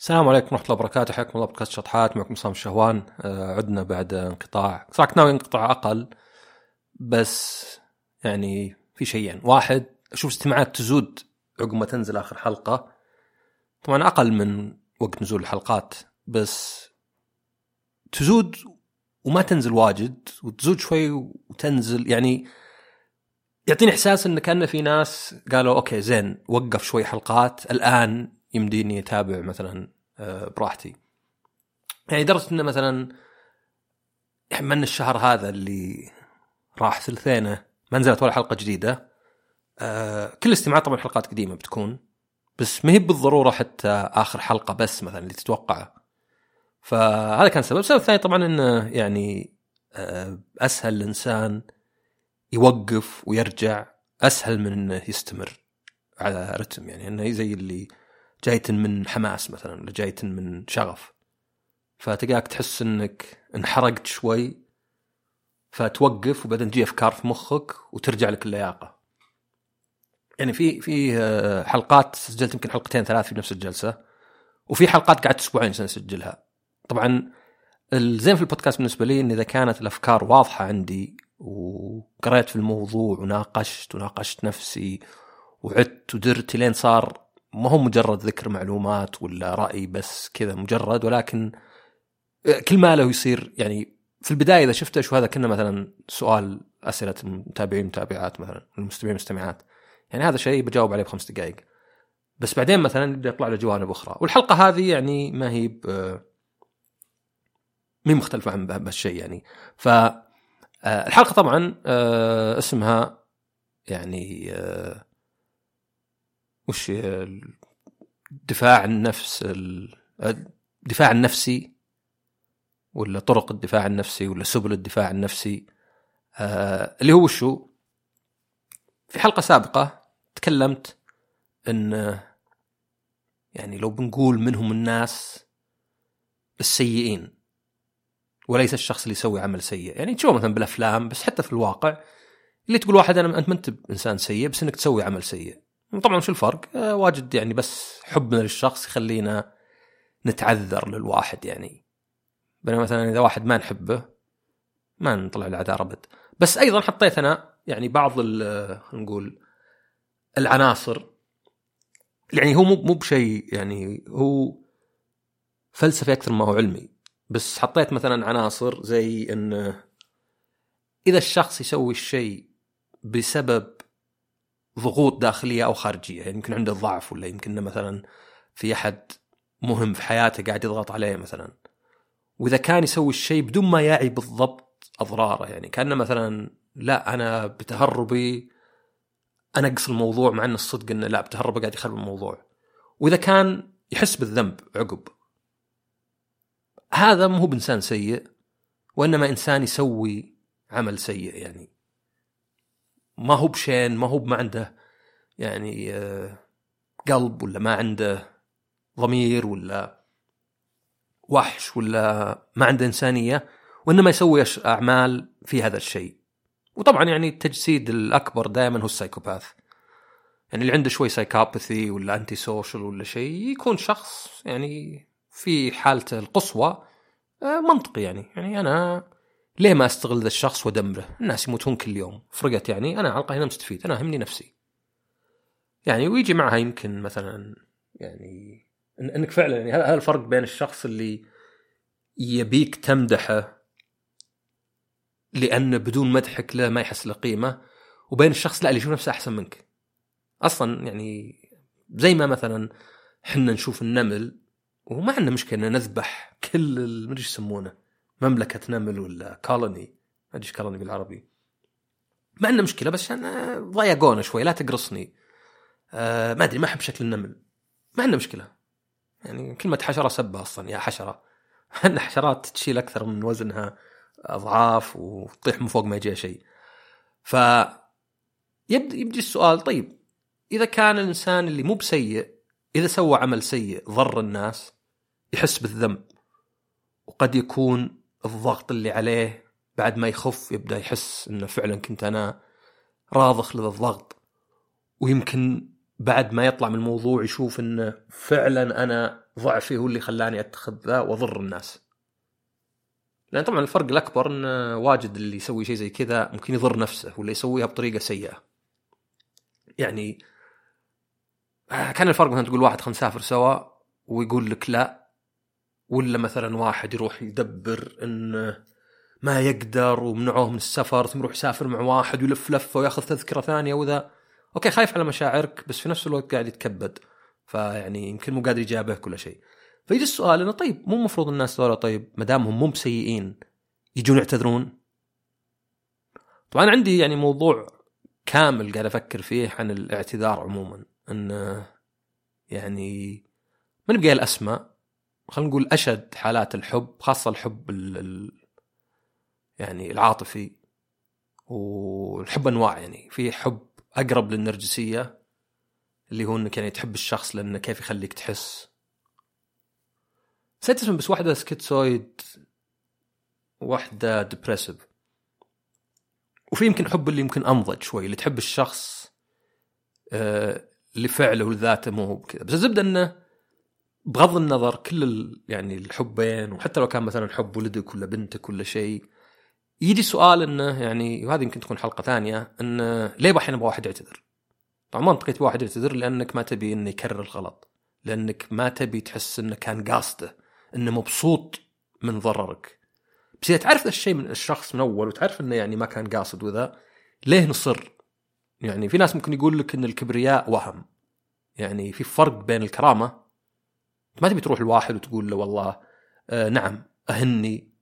السلام عليكم ورحمة الله وبركاته. حياكم الله بودكاست شطحات. معكم صام الشهوان. آه عدنا بعد انقطاع. صراحة ناوي انقطاع أقل بس يعني في شيئين. واحد أشوف استماعات تزود عقب ما تنزل آخر حلقة. طبعا أقل من وقت نزول الحلقات بس تزود وما تنزل واجد وتزود شوي وتنزل. يعني يعطيني إحساس إن كان في ناس قالوا أوكي زين وقف شوي حلقات. الآن يمديني أتابع مثلا آه، براحتي. يعني لدرجه إنه مثلا يعني من الشهر هذا اللي راح ثلثينه ما نزلت ولا حلقة جديدة آه، كل استماعات طبعا حلقات قديمة بتكون بس ما هي بالضرورة حتى آخر حلقة بس مثلا اللي تتوقعه. فهذا كان سبب السبب الثاني طبعا إنه يعني آه، أسهل الإنسان يوقف ويرجع أسهل من إنه يستمر على رتم. يعني إنه زي اللي جاية من حماس مثلا ولا جاية من شغف فتلقاك تحس إنك انحرقت شوي فتوقف وبعدين تجي أفكار في مخك وترجع لك اللياقة. يعني في في آه، حلقات سجلت يمكن حلقتين ثلاث في نفس الجلسة وفي حلقات قعدت أسبوعين عشان اسجلها. طبعا الزين في البودكاست بالنسبة لي إن إذا كانت الأفكار واضحة عندي وقريت في الموضوع وناقشت وناقشت نفسي وعدت ودرت لين صار ما هو مجرد ذكر معلومات ولا رأي بس كذا مجرد ولكن كل ما له يصير يعني في البداية إذا شفته شو هذا كنا مثلا سؤال أسئلة المتابعين متابعات مثلا المستمعين مستمعات. يعني هذا شيء بجاوب عليه بخمس دقائق. بس بعدين مثلا يبدا يطلع له جوانب أخرى. والحلقة هذه يعني ما هي ب مي مختلفة عن بهالشيء يعني. ف آه، الحلقة طبعا آه، اسمها يعني آه، وش دفاع النفس الدفاع النفسي ولا طرق الدفاع النفسي ولا سبل الدفاع النفسي؟ آه اللي هو شو في حلقة سابقة تكلمت إن يعني لو بنقول منهم الناس السيئين وليس الشخص اللي يسوي عمل سيء. يعني تشوف مثلا بالأفلام بس حتى في الواقع اللي تقول واحد أنا أنت ما أنت انسان سيء بس إنك تسوي عمل سيء. طبعا شو الفرق؟ آه واجد يعني بس حبنا للشخص يخلينا نتعذر للواحد يعني. بينما مثلا إذا واحد ما نحبه ما نطلع العذار أبد. بس أيضا حطيت أنا يعني بعض نقول العناصر. يعني هو مو مو بشيء يعني هو فلسفي أكثر ما هو علمي. بس حطيت مثلا عناصر زي انه إذا الشخص يسوي الشيء بسبب ضغوط داخلية أو خارجية يعني يمكن عنده ضعف ولا يمكن مثلا في أحد مهم في حياته قاعد يضغط عليه مثلا. وإذا كان يسوي الشيء بدون ما يعي بالضبط أضراره يعني كأنه مثلا لا أنا بتهربي انقص الموضوع مع إن الصدق إنه لا بتهربه قاعد يخرب الموضوع. وإذا كان يحس بالذنب عقب. هذا مو بإنسان سيء وإنما إنسان يسوي عمل سيء يعني ما هو بشين ما هو ما عنده يعني آه، قلب ولا ما عنده ضمير ولا وحش ولا ما عنده إنسانية وإنما يسوي أعمال في هذا الشيء. وطبعا يعني التجسيد الأكبر دائما هو ال psychopath. يعني اللي عنده شوي psychopathy ولا antisocial ولا شيء يكون شخص يعني في حالته القصوى آه، منطقي يعني. يعني أنا ليه ما استغل ذا الشخص وادمره؟ الناس يموتون كل يوم، فرقت يعني أنا الأقل هنا مستفيد، أنا اهمني نفسي. يعني ويجي معها يمكن مثلا يعني إنك فعلا يعني هذا الفرق بين الشخص اللي يبيك تمدحه لأنه بدون مدحك له ما يحس له قيمة وبين الشخص لا اللي يشوف نفسه أحسن منك. أصلا يعني زي ما مثلا حنا نشوف النمل وما عندنا مشكلة نذبح كل ما أدري يسمونه مملكه نمل ولا كولوني ما أدري إيش كولوني بالعربي. ما عندنا مشكلة بس عشان ضايقونا شوي لا تقرصني. آه ما أدري ما أحب شكل النمل. ما عندنا مشكلة. يعني كلمه حشره سبة أصلا يا حشرة. ان حشرات تشيل أكثر من وزنها أضعاف وتطيح من فوق ما يجيها شيء. ف يبدي السؤال طيب إذا كان الإنسان اللي مو بسيء إذا سوى عمل سيء ضر الناس يحس بالذنب وقد يكون الضغط اللي عليه بعد ما يخف يبدأ يحس إنه فعلا كنت أنا راضخ لذا الضغط. ويمكن بعد ما يطلع من الموضوع يشوف انه فعلا أنا ضعفي هو اللي خلاني أتخذ ذا وأضر الناس. لأن طبعا الفرق الأكبر انه واجد اللي يسوي شيء زي كذا ممكن يضر نفسه ولا يسويها بطريقة سيئة. يعني كان الفرق مثلا تقول واحد خلينا نسافر سوا ويقول لك لا ولا مثلا واحد يروح يدبر انه ما يقدر ومنعوه من السفر ثم يروح يسافر مع واحد ويلف لفة ويأخذ تذكرة ثانية وذا. أوكي خايف على مشاعرك بس في نفس الوقت قاعد يتكبد. فيعني يمكن مو قادر يجابه كل شيء. فيجي السؤال إنه طيب مو المفروض الناس ذولا طيب ما دامهم مو بسيئين يجون يعتذرون؟ طبعا عندي يعني موضوع كامل قاعد أفكر فيه عن الاعتذار عموما. إنه يعني ما نبقى الأسماء خلينا نقول أشد حالات الحب خاصة الحب ال ال يعني العاطفي والحب أنواع يعني في حب أقرب للنرجسية اللي هو إنك يعني تحب الشخص لأنه كيف يخليك تحس. نسيت اسم بس واحدة سكيتسويد واحدة ديبريسيف وفي يمكن حب اللي يمكن انضج شوي اللي تحب الشخص آه لفعله ولذاته مو هو بكذا بس الزبدة إنه بغض النظر كل يعني الحبين وحتى لو كان مثلا حب ولدك ولا بنتك ولا شيء يجي سؤال إنه يعني وهذه يمكن تكون حلقة ثانية إنه ليه أحيانا يبغى واحد يعتذر؟ طبعا منطقي واحد يعتذر لأنك ما تبي إنه يكرر الغلط لأنك ما تبي تحس إنه كان قاصده إنه مبسوط من ضررك بس إذا تعرف الشيء من الشخص من أول وتعرف إنه يعني ما كان قاصد وذا ليه نصر؟ يعني في ناس ممكن يقول لك إن الكبرياء وهم يعني في فرق بين الكرامة ما تبي تروح لواحد وتقول له والله آه نعم أهني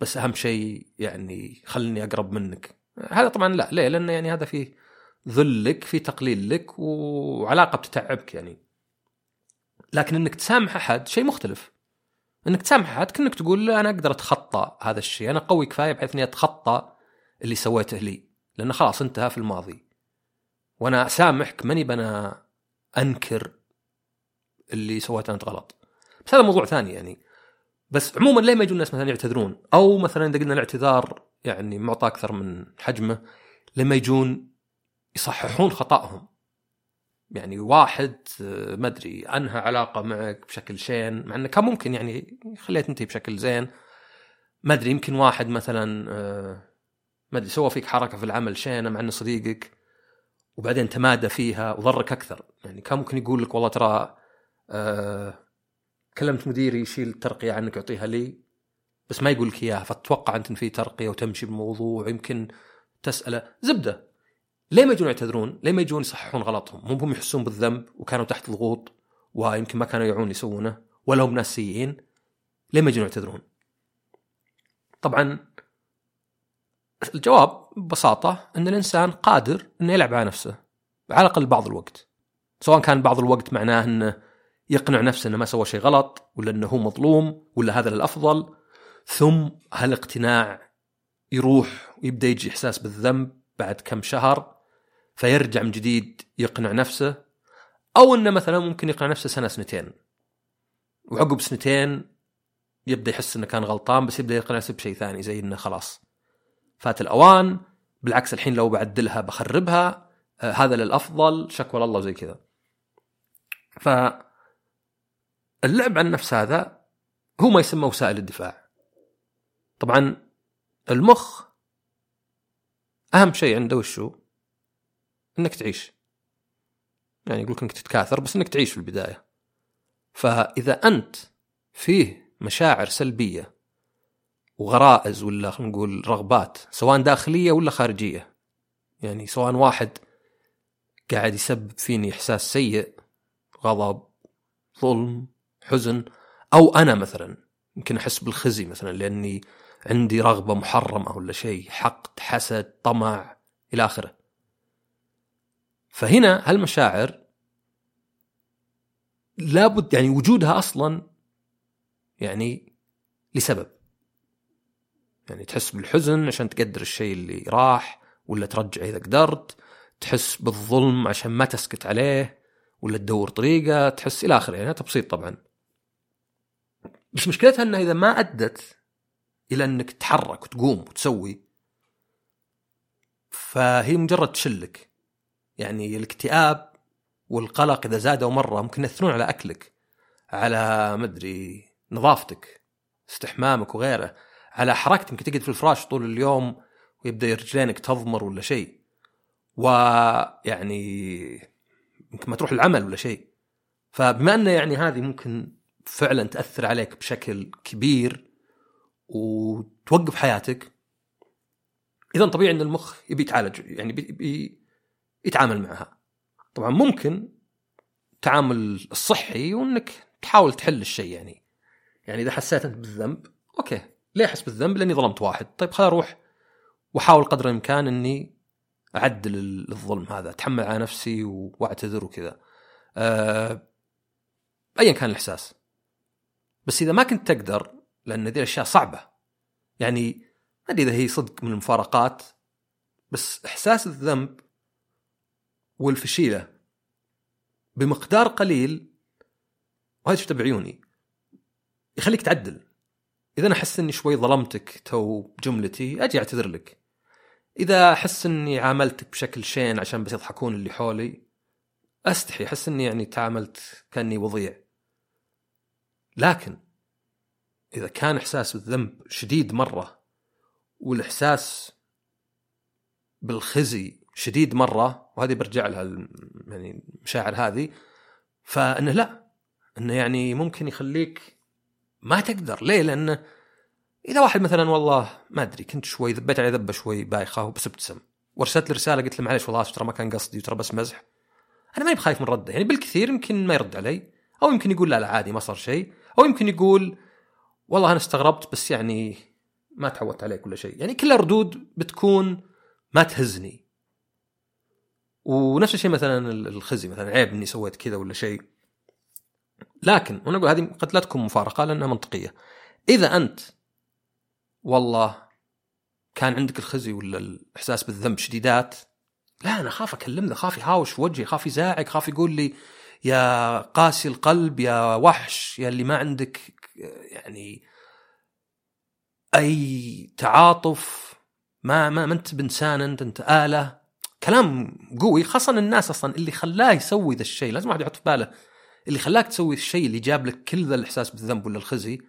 بس أهم شيء يعني خلني أقرب منك. هذا طبعا لا ليه؟ لأن يعني هذا فيه ذل لك في تقليل لك وعلاقة بتتعبك يعني. لكن إنك تسامح أحد شيء مختلف. إنك تسامح أحد كأنك تقول له أنا أقدر أتخطى هذا الشيء أنا قوي كفاية بحيث إني أتخطى اللي سويته لي. لأنه خلاص انتهى في الماضي. وأنا أسامحك ماني بنا أنكر اللي سويته انت غلط. بس هذا موضوع ثاني يعني. بس عموما ليه ما يجون الناس مثلا يعتذرون؟ أو مثلا إذا قلنا الاعتذار يعني معطى أكثر من حجمه لما يجون يصححون خطأهم. يعني واحد آه، ما أدري أنهى علاقة معك بشكل شين مع إنه كان ممكن يعني خليها تنتهي بشكل زين. ما أدري يمكن واحد مثلا آه، ما أدري سوى فيك حركة في العمل شينة مع إنه صديقك وبعدين تمادى فيها وضرك أكثر. يعني كان ممكن يقول لك والله ترى آه كلمت مديري يشيل الترقيه عنك يعطيها لي بس ما يقول لك إياها فتتوقع أنت ان في ترقية وتمشي بالموضوع يمكن تسأله زبدة ليه ما يجون يعتذرون؟ ليه ما يجون يصححون غلطهم؟ مو هم يحسون بالذنب وكانوا تحت ضغوط ويمكن ما كانوا يعون يسوونه ولا هم ناس سيئين ليه ما يجون يعتذرون؟ طبعا الجواب ببساطة إن الإنسان قادر إنه يلعب على نفسه على الأقل بعض الوقت سواء كان بعض الوقت معناه إنه يقنع نفسه إنه ما سوى شيء غلط ولا إنه هو مظلوم ولا هذا الافضل ثم هالاقتناع يروح ويبدأ يجي إحساس بالذنب بعد كم شهر فيرجع من جديد يقنع نفسه أو إنه مثلا ممكن يقنع نفسه سنة سنتين. وعقب سنتين يبدأ يحس إنه كان غلطان بس يبدأ يقنع نفسه بشيء ثاني زي إنه خلاص فات الأوان. بالعكس الحين لو بعدلها بخربها آه هذا للأفضل شكوى الله زي كذا. ف اللعب عن النفس هذا هو ما يسمى وسائل الدفاع. طبعا المخ أهم شيء عنده وشو؟ إنك تعيش. يعني يقول إنك تتكاثر بس إنك تعيش في البداية. فإذا أنت فيه مشاعر سلبية وغرائز ولا خلينا نقول رغبات سواء داخلية ولا خارجية يعني سواء واحد قاعد يسبب فيني إحساس سيء غضب ظلم حزن أو أنا مثلا يمكن أحس بالخزي مثلا لأني عندي رغبة محرمة ولا شيء حقد حسد طمع إلى آخره. فهنا هالمشاعر لابد يعني وجودها أصلا يعني لسبب. يعني تحس بالحزن عشان تقدر الشيء اللي راح ولا ترجع إذا قدرت تحس بالظلم عشان ما تسكت عليه ولا تدور طريقة تحس إلى آخره. يعني تبسيط طبعا. بس مشكلتها إنها إذا ما أدت إلى إنك تتحرك وتقوم وتسوي فهي مجرد تشلك. يعني الاكتئاب والقلق إذا زادوا مرة ممكن يأثرون على أكلك على مدري نظافتك استحمامك وغيره على حركتك. يمكن تقعد في الفراش طول اليوم ويبدأ رجلينك تضمر ولا شيء ويعني يمكن ما تروح العمل ولا شيء. فبما انه يعني هذه ممكن فعلا تأثر عليك بشكل كبير وتوقف حياتك اذا طبيعي إن المخ يبي يتعالج يعني بي يتعامل معها. طبعا ممكن التعامل الصحي وإنك تحاول تحل الشيء يعني. يعني إذا حسيت أنت بالذنب أوكي ليه أحس بالذنب؟ لأني ظلمت واحد. طيب خل أروح وأحاول قدر الإمكان إني أعدل الظلم هذا أتحمل على نفسي وأعتذر وكذا. أه ايا كان الإحساس. بس إذا ما كنت تقدر لأن ذي الأشياء صعبة. يعني ما أدري إذا هي صدق من المفارقات بس إحساس الذنب والفشيلة بمقدار قليل وهذا شفته بعيوني يخليك تعدل. إذا أنا أحس إني شوي ظلمتك تو بجملتي أجي أعتذر لك. إذا أحس إني عاملتك بشكل شين عشان بس يضحكون اللي حولي أستحي. أحس إني يعني تعاملت كأني وضيع. لكن إذا كان إحساس بالذنب شديد مرة والإحساس بالخزي شديد مرة وهذه برجع لها يعني المشاعر هذه فإنه لا إنه يعني ممكن يخليك ما تقدر. ليه؟ لأنه إذا واحد مثلا والله ما أدري كنت شوي ذبيت عليه ذبة شوي بايخة وبس ابتسم وارسلت له رسالة قلت له معليش والله ترى ما كان قصدي ترى بس مزح أنا ماني بخايف من رده. يعني بالكثير يمكن ما يرد علي أو يمكن يقول لا لا عادي ما صار شيء. أو يمكن يقول والله أنا استغربت بس يعني ما تعودت عليك ولا شيء. يعني كلها ردود بتكون ما تهزني. ونفس الشيء مثلا الخزي مثلا عيب إني سويت كذا ولا شيء. لكن وأنا أقول هذه قد لا تكون مفارقة لأنها منطقية. إذا أنت والله كان عندك الخزي ولا الإحساس بالذنب شديدات لا أنا أخاف اكلمه أخاف يهاوش في وجهي أخاف يزاعق أخاف يقول لي يا قاسي القلب يا وحش يا اللي ما عندك يعني أي تعاطف ما ما, ما أنت بإنسان أنت أنت آلة. كلام قوي خاصة الناس أصلا اللي خلاه يسوي ذا الشيء. لازم واحد يحط في باله اللي خلاك تسوي الشيء اللي جاب لك كل ذا الإحساس بالذنب ولا الخزي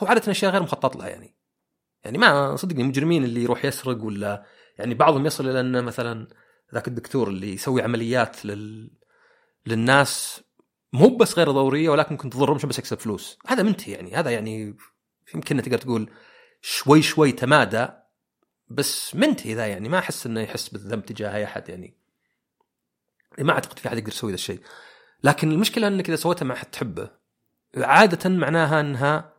هو عادة أشياء غير مخطط لها يعني. يعني ما صدقني مجرمين اللي يروح يسرق ولا يعني بعضهم يصل إلى إنه مثلا ذاك الدكتور اللي يسوي عمليات لل للناس مو بس غير ضرورية ولكن ممكن تضرهم عشان بس يكسب فلوس. هذا منتهي يعني. هذا يعني يمكن تقدر تقول شوي شوي تمادى بس منتهي ذا يعني. ما أحس إنه يحس بالذنب تجاه أي أحد يعني. ما أعتقد في أحد يقدر يسوي ذا الشيء. لكن المشكلة إنك إذا سويتها مع احد تحبه. عادة معناها إنها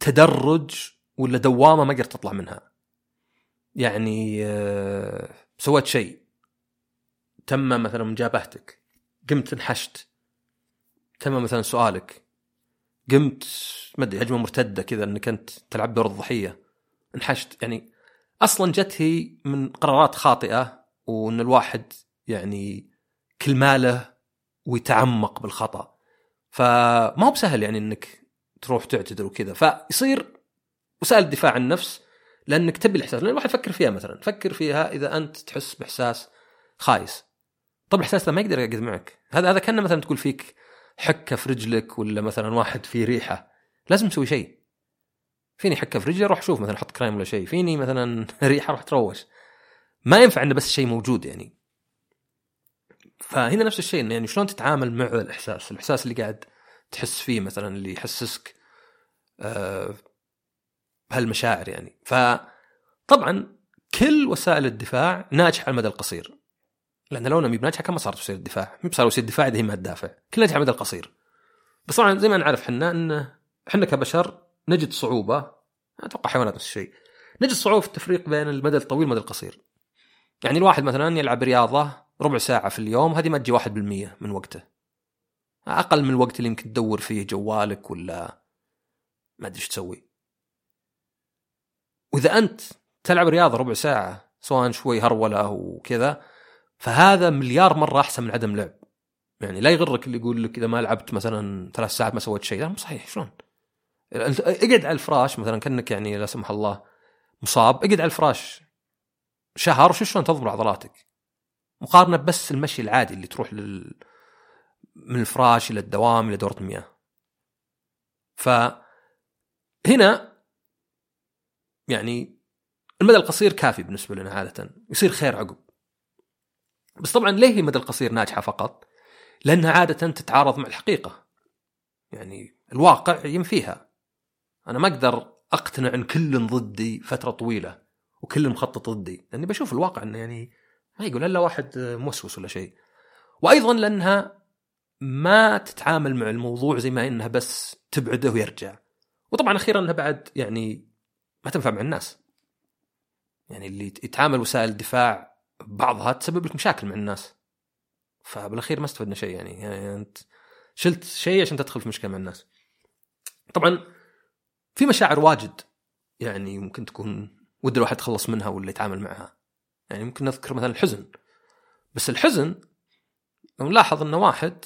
تدرج ولا دوامة ما قدرت تطلع منها. يعني آه، سويت شيء. تم مثلا مجابهتك. قمت انحشت. تم مثلا سؤالك. قمت ما أدري هجمه مرتدة كذا إنك أنت تلعب دور الضحية. انحشت. يعني أصلا جت هي من قرارات خاطئة وإن الواحد يعني كل ماله ويتعمق بالخطأ. فما هو بسهل يعني إنك تروح تعتذر وكذا. فيصير وسائل الدفاع عن النفس لأنك تبي الإحساس. لأن الواحد يفكر فيها مثلا. فكر فيها إذا أنت تحس بإحساس خايس. طب الاحساس ما يقدر يقعد معك. هذا هذا كأنه مثلا تقول فيك حكة في رجلك ولا مثلا واحد فيه ريحة. لازم تسوي شيء. فيني حكة في رجلي؟ أروح شوف مثلا أحط كريم ولا شيء. فيني مثلا ريحة؟ أروح تروش ما ينفع إنه بس شيء موجود يعني. فهنا نفس الشيء إنه يعني شلون تتعامل مع الإحساس؟ الإحساس اللي قاعد تحس فيه مثلا اللي يحسسك آه بهالمشاعر يعني. فطبعا كل وسائل الدفاع ناجحة على المدى القصير. لأن لو ما بناجحه كان ما صارت وسيله الدفاع. ما صار وسيله الدفاع اذا هي ما تدافع. كل ناجحه المدى القصير. بس طبعا زي ما نعرف إحنا ان إحنا كبشر نجد صعوبة. أتوقع حيوانات نفس الشيء. نجد صعوبة في التفريق بين المدى الطويل والمدى القصير. يعني الواحد مثلا يلعب رياضة ربع ساعة في اليوم هذه ما تجي 1% من وقته. أقل من الوقت اللي يمكن تدور فيه جوالك ولا ما أدري إيش تسوي. وإذا أنت تلعب رياضة ربع ساعة سواء شوي هرولة وكذا فهذا مليار مرة أحسن من عدم لعب. يعني لا يغرك اللي يقول لك إذا ما لعبت مثلا ثلاث ساعات ما سويت شيء. مو صحيح شلون؟ اقعد على الفراش مثلا كأنك يعني لا سمح الله مصاب اقعد على الفراش شهر وشو شلون تضبط عضلاتك؟ مقارنة بس المشي العادي اللي تروح لل من الفراش إلى الدوام إلى دورة المياه. فهنا يعني المدى القصير كافي بالنسبة لنا عادة. يصير خير عقب. بس طبعا ليه المدى القصير ناجحة فقط؟ لأنها عادة تتعارض مع الحقيقة. يعني الواقع ينفيها أنا ما أقدر أقتنع إن كل ضدي فترة طويلة وكل مخطط ضدي لأني بشوف الواقع إنه يعني ما يقول إلا واحد موسوس ولا شيء. وأيضا لأنها ما تتعامل مع الموضوع زي ما إنها بس تبعده ويرجع. وطبعا أخيرا إنها بعد يعني ما تنفع مع الناس. يعني اللي يتعامل وسائل الدفاع بعضها تسبب لك مشاكل مع الناس. فبالأخير ما استفدنا شيء يعني, يعني أنت شلت شيء عشان تدخل في مشكلة مع الناس. طبعا في مشاعر واجد يعني ممكن تكون ود الواحد يتخلص منها ولا يتعامل معها. يعني ممكن نذكر مثلا الحزن. بس الحزن لو نلاحظ انه واحد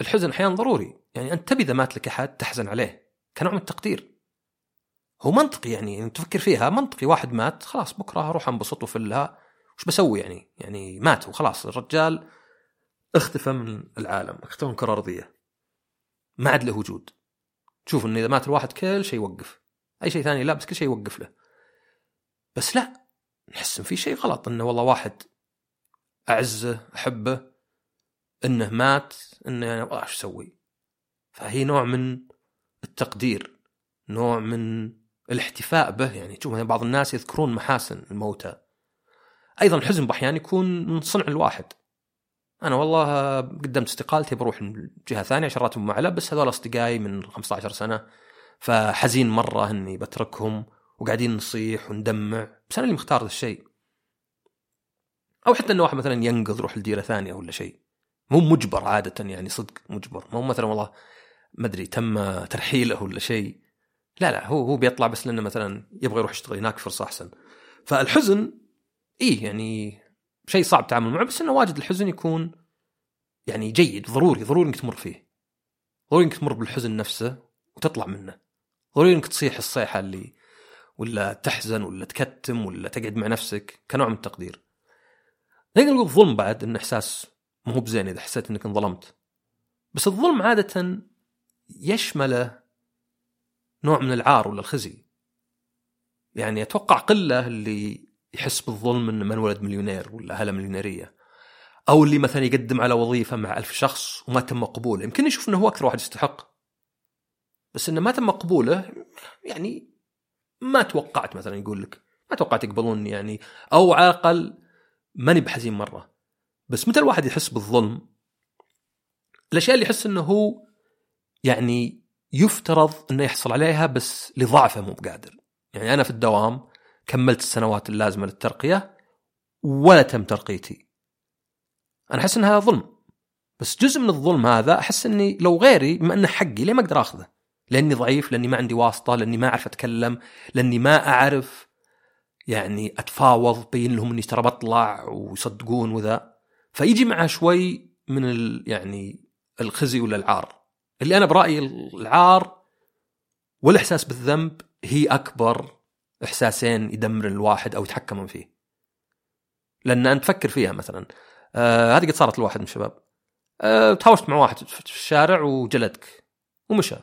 الحزن أحيانا ضروري. يعني أنت تبي إذا مات لك أحد تحزن عليه. كنوع من التقدير. هو منطقي يعني, تفكر فيها منطقي. واحد مات خلاص بكرة أروح انبسط وفلها. وش بسوي يعني؟ يعني مات وخلاص الرجال اختفى من العالم اختفى من الكره الارضيه ما عاد له وجود. تشوف انه إذا مات الواحد كل شيء يوقف. أي شيء ثاني لا بس كل شيء يوقف له. بس لا نحس إن في شيء غلط إنه والله واحد أعزه أحبه إنه مات إنه يعني والله إيش أسوي؟ فهي نوع من التقدير نوع من الاحتفاء به. يعني تشوف بعض الناس يذكرون محاسن الموتى. أيضا الحزن بأحيان يكون من صنع الواحد. أنا والله قدمت استقالتي بروح جهة ثانية عشان راتب معلى بس هذول أصدقائي من 15 سنة فحزين مرة إني بتركهم وقاعدين نصيح وندمع بس أنا اللي مختار ذا الشيء. أو حتى إنه واحد مثلا ينقذ يروح لديرة ثانية ولا شيء. مو مجبر عادة يعني صدق مجبر. مو مثلا والله ما أدري تم ترحيله ولا شيء. لا لا هو هو بيطلع بس لأنه مثلا يبغى يروح يشتغل هناك فرصة أحسن. فالحزن إيه يعني شيء صعب التعامل معه بس إنه واجد الحزن يكون يعني جيد ضروري ضروري إنك تمر فيه. ضروري إنك تمر بالحزن نفسه وتطلع منه. ضروري إنك تصيح الصيحة اللي ولا تحزن ولا تكتم ولا تقعد مع نفسك كنوع من التقدير. نقدر نقول الظلم بعد انه إحساس مو بزين إذا حسيت إنك انظلمت. بس الظلم عادة يشمله نوع من العار ولا الخزي. يعني أتوقع قلة اللي يحس بالظلم إنه من ولد مليونير ولا أهله مليونيرية. أو اللي مثلا يقدم على وظيفة مع ألف شخص وما تم قبوله. يمكن يشوف إنه هو أكثر واحد يستحق. بس إنه ما تم قبوله يعني ما توقعت مثلا يقول لك ما توقعت يقبلوني يعني. أو على الأقل ماني بحزين مرة. بس متى الواحد يحس بالظلم؟ الأشياء اللي يحس إنه هو يعني يفترض إنه يحصل عليها بس لضعفه مو بقادر. يعني أنا في الدوام كملت السنوات اللازمة للترقية ولا تم ترقيتي. أنا أحس ان هذا ظلم بس جزء من الظلم هذا أحس إني لو غيري بما انه حقي ليه ما أقدر آخذه؟ لأني ضعيف، لأني ما عندي واسطة، لأني ما أعرف أتكلم، لأني ما أعرف يعني أتفاوض بين لهم إني ترى بطلع ويصدقون وذا. فيجي معه شوي من ال يعني الخزي ولا العار. اللي أنا برأيي العار والإحساس بالذنب هي أكبر إحساسين يدمر الواحد أو يتحكمون فيه. لأن أنت تفكر فيها مثلا. آه هذه قد صارت لواحد من الشباب. آه تهاوشت مع واحد في الشارع وجلدك ومشى.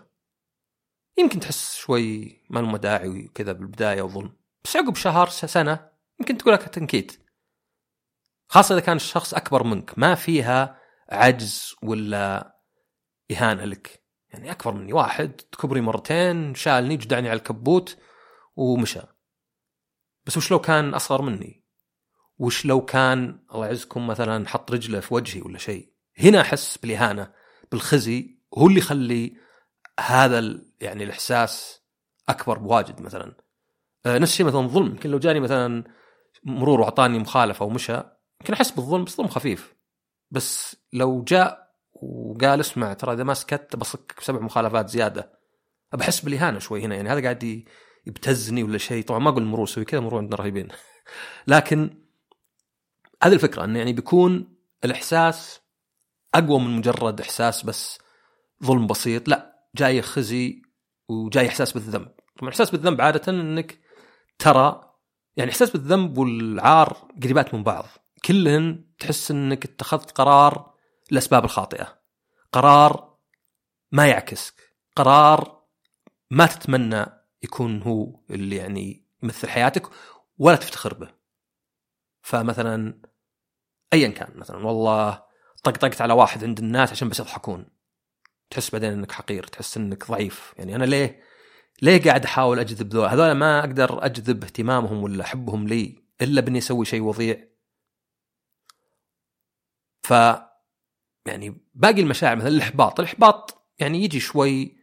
يمكن تحس شوي ما له داعي وكذا بالبداية وظلم. بس عقب شهر سنة يمكن تقول لك تنكيت. خاصة إذا كان الشخص أكبر منك ما فيها عجز ولا إهانة لك. يعني أكبر مني. واحد كبري مرتين شالني جدعني على الكبوت. ومشى. بس وش لو كان أصغر مني؟ وش لو كان الله يعزكم مثلا حط رجله في وجهي ولا شيء؟ هنا أحس بالإهانة بالخزي هو اللي يخلي هذا يعني الإحساس أكبر بواجد مثلا. آه، نفس الشيء مثلا ظلم. يمكن لو جاني مثلا مرور وأعطاني مخالفة ومشى يمكن أحس بالظلم بس ظلم خفيف. بس لو جاء وقال اسمع ترى إذا ما سكت بصكك بسبع مخالفات زيادة. بحس بالإهانة شوي هنا يعني هذا قاعد يبتزني ولا شيء. طبعا ما أقول المرور سوي كذا مرور عندنا رهيبين. لكن هذه الفكرة إنه يعني بيكون الإحساس أقوى من مجرد إحساس بس ظلم بسيط. لا جاي خزي وجاي إحساس بالذنب. طبعا الاحساس بالذنب عادة إنك ترى يعني إحساس بالذنب والعار قريبات من بعض. كلهن تحس إنك اتخذت قرار الاسباب الخاطئة. قرار ما يعكسك. قرار ما تتمنى يكون هو اللي يعني يمثل حياتك ولا تفتخر به. فمثلا ايا كان مثلا والله طقطقت على واحد عند الناس عشان بس يضحكون. تحس بعدين إنك حقير تحس إنك ضعيف. يعني أنا ليه ليه قاعد أحاول أجذب ذول هذول ما أقدر أجذب اهتمامهم ولا حبهم لي إلا بإني أسوي شيء وضيع. ف يعني باقي المشاعر مثلا الإحباط. الإحباط يعني يجي شوي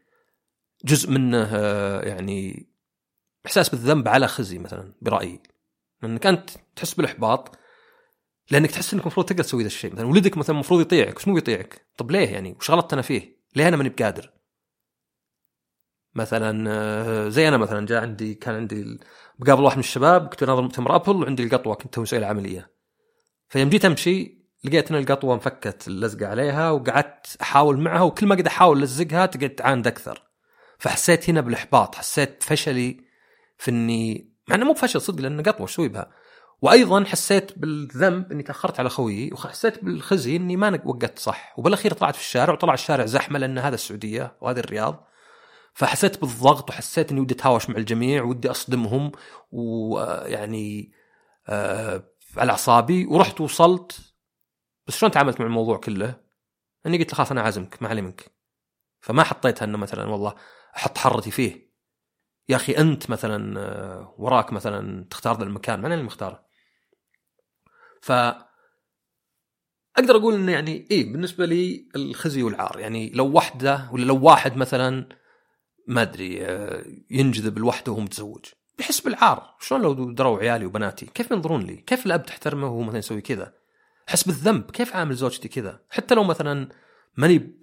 جزء منه يعني إحساس بالذنب على خزي مثلا برأيي. لانك انت تحس بالإحباط لأنك تحس إنك المفروض تقدر تسوي ذا الشيء. مثلا ولدك مثلا المفروض يطيعك بس مو بيطيعك طب ليه يعني؟ وش غلطت أنا فيه. ليه أنا ماني بقادر؟ مثلا آه، زي أنا مثلا جاء عندي كان عندي بقابل واحد من الشباب كنت ناظر مؤتمر أبل وعندي القطوة كنت مسوي العملية. فيوم جيت أمشي لقيت إن القطوة انفكت اللزقة عليها وقعدت أحاول معها وكل ما قد أحاول ألزقها تقعد تعاند أكثر. فحسيت هنا بالإحباط حسيت فشلي في إني مع إنه مو بفشل صدق لأن قطوة شو بها. وأيضا حسيت بالذنب إني تأخرت على خويي وحسيت بالخزي إني ما وقفت صح. وبالأخير طلعت في الشارع وطلع الشارع زحمة لأن هذا السعودية وهذه الرياض. فحسيت بالضغط وحسيت إني ودي أتهاوش مع الجميع ودي أصدمهم ويعني آه على أعصابي. ورحت وصلت. بس شلون تعاملت مع الموضوع كله؟ أني قلت له خلاص أنا عازمك ما علي منك. فما حطيتها إنه مثلا والله أحط حرتي فيه. يا أخي أنت مثلا آه، وراك مثلا تختار ذا المكان أنا اللي مختاره؟ ف أقدر أقول إنه يعني إيه بالنسبة لي الخزي والعار. يعني لو وحدة ولا لو واحد مثلا ما أدري آه، ينجذب لوحده وهو متزوج. بيحس بالعار. شلون لو دروا عيالي وبناتي؟ كيف ينظرون لي؟ كيف الأب تحترمه وهو مثلا يسوي كذا؟ أحس بالذنب. كيف عامل زوجتي كذا؟ حتى لو مثلا ماني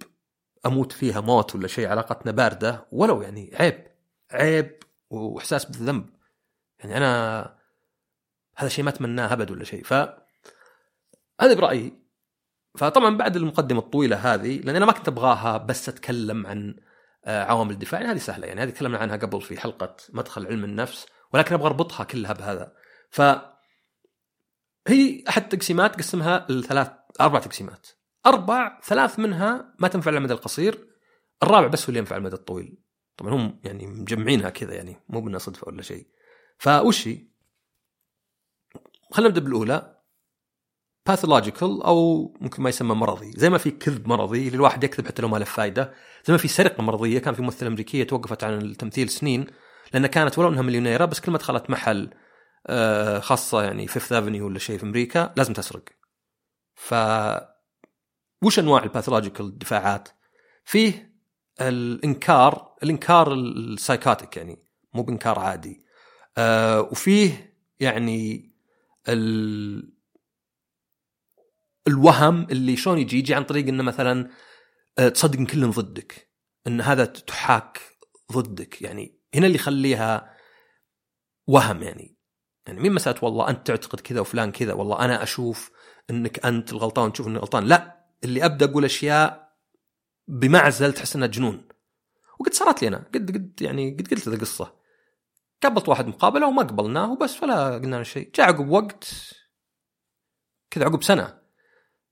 أموت فيها موت ولا شيء علاقتنا باردة ولو يعني عيب عيب وإحساس بالذنب. يعني أنا هذا شيء ما أتمناه أبد ولا شيء. ف هذا برأيي فطبعا بعد المقدمة الطويلة هذه لأن أنا ما كنت أبغاها بس أتكلم عن آه، عوامل الدفاع يعني هذه سهلة. يعني هذه تكلمنا عنها قبل في حلقة مدخل علم النفس ولكن أبغى أربطها كلها بهذا. ف هي أحد التقسيمات قسمها لثلاث أربع تقسيمات. أربع ثلاث منها ما تنفع على المدى القصير الرابع بس هو اللي ينفع على المدى الطويل. طبعا هم يعني مجمعينها كذا يعني مو بأنها صدفة ولا شيء. فوش هي؟ خلينا نبدأ بالأولى. باثولوجيكال أو ممكن ما يسمى مرضي. زي ما في كذب مرضي اللي الواحد يكذب حتى لو ما له فائده زي ما في سرقة مرضية كان في ممثلة أمريكية توقفت عن التمثيل سنين لأن كانت ولو أنها مليونيرة بس كل ما دخلت محل آه، خاصة يعني Fifth Avenue ولا شيء في أمريكا لازم تسرق. ف وش أنواع ال pathological دفاعات؟ فيه الإنكار الإنكار ال psychotic يعني مو بإنكار عادي. آه وفيه يعني ال الوهم اللي شلون يجي يجي عن طريق إنه مثلا آه، تصدق إن كلهم ضدك إن هذا تحاك ضدك. يعني هنا اللي يخليها وهم يعني. يعني مين مساله والله أنت تعتقد كذا وفلان كذا والله أنا أشوف إنك أنت الغلطان تشوف اني غلطان. لا اللي أبدأ أقول أشياء بمعزل تحس إنها جنون. وقد صارت لي أنا قد قد يعني قد قلت ذا القصة قبلت واحد مقابلة وما قبلناه وبس ولا قلنا له شيء. جاء عقب وقت كذا عقب سنة.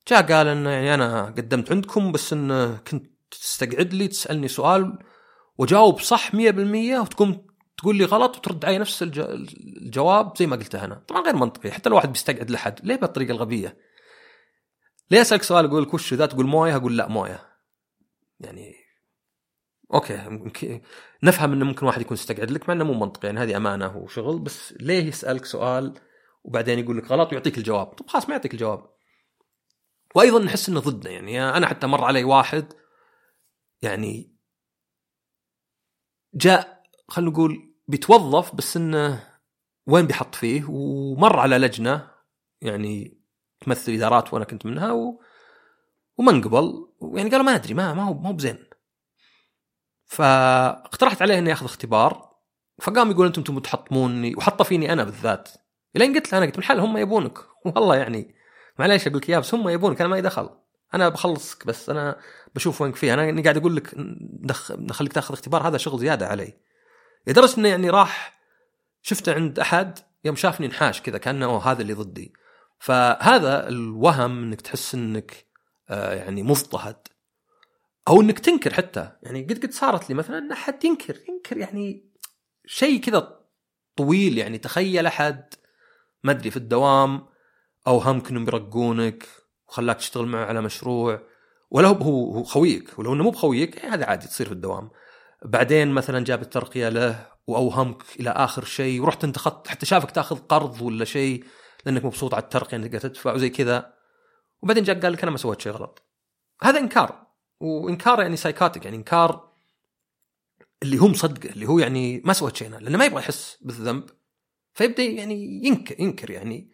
جاء قال إنه يعني أنا قدمت عندكم بس انه كنت تستقعد لي تسألني سؤال وجاوب صح 100% وتقوم تقول لي غلط وترد علي نفس الجواب زي ما قلته أنا. طبعا غير منطقي. حتى لو واحد بيستقعد لحد ليه بهالطريقه الغبية؟ ليه أسألك سؤال؟ أقول لك وش ذا تقول موية أقول لا موية. يعني okay نفهم إنه ممكن واحد يكون استقعد لك مع إنه مو منطقي يعني هذه أمانة وشغل بس ليه يسألك سؤال وبعدين يقول لك غلط ويعطيك الجواب؟ طب خلاص ما يعطيك الجواب. وأيضا نحس إنه ضدنا يعني أنا حتى مر علي واحد يعني جاء خلينا نقول بيتوظف بس إنه وين بيحط فيه؟ ومر على لجنة يعني تمثل إدارات وأنا كنت منها و... وما انقبل. يعني قالوا ما أدري ما ما هو ما هو بزين. فاقترحت عليه انه ياخذ اختبار. فقام يقول أنتم تبون تحطموني وحطه فيني أنا بالذات. إلين قلت له أنا قلت بالحل هم يبونك. والله يعني معليش أقول لك اياه بس هم يبونك أنا ما دخل. أنا بخلصك بس أنا بشوف وينك فيه. أنا قاعد أقول لك نخليك تأخذ اختبار هذا شغل زيادة علي. لدرجة إنه يعني راح شفته عند أحد يوم شافني انحاش كذا كأنه هذا اللي ضدي. فهذا الوهم إنك تحس إنك آه يعني مضطهد. أو إنك تنكر حتى. يعني قد قد صارت لي مثلا إن أحد ينكر ينكر يعني شيء كذا طويل يعني تخيل أحد ما أدري في الدوام اوهمك انهم بيرقونك وخلاك تشتغل معه على مشروع. ولا هو هو خويك. ولو إنه مو بخويك يعني هذا عادي تصير في الدوام. بعدين مثلا جاب الترقية له وأوهمك إلى آخر شيء ورحت انت خط حتى شافك تأخذ قرض ولا شيء. لأنك مبسوط على الترقية انك تدفع وزي كذا. وبعدين جاء قال لك أنا ما سويت شيء غلط. هذا إنكار. وإنكار يعني psychotic يعني إنكار اللي هو مصدقه اللي هو يعني ما سويت شيء لأنه ما يبغى يحس بالذنب. فيبدأ يعني ينكر ينكر يعني.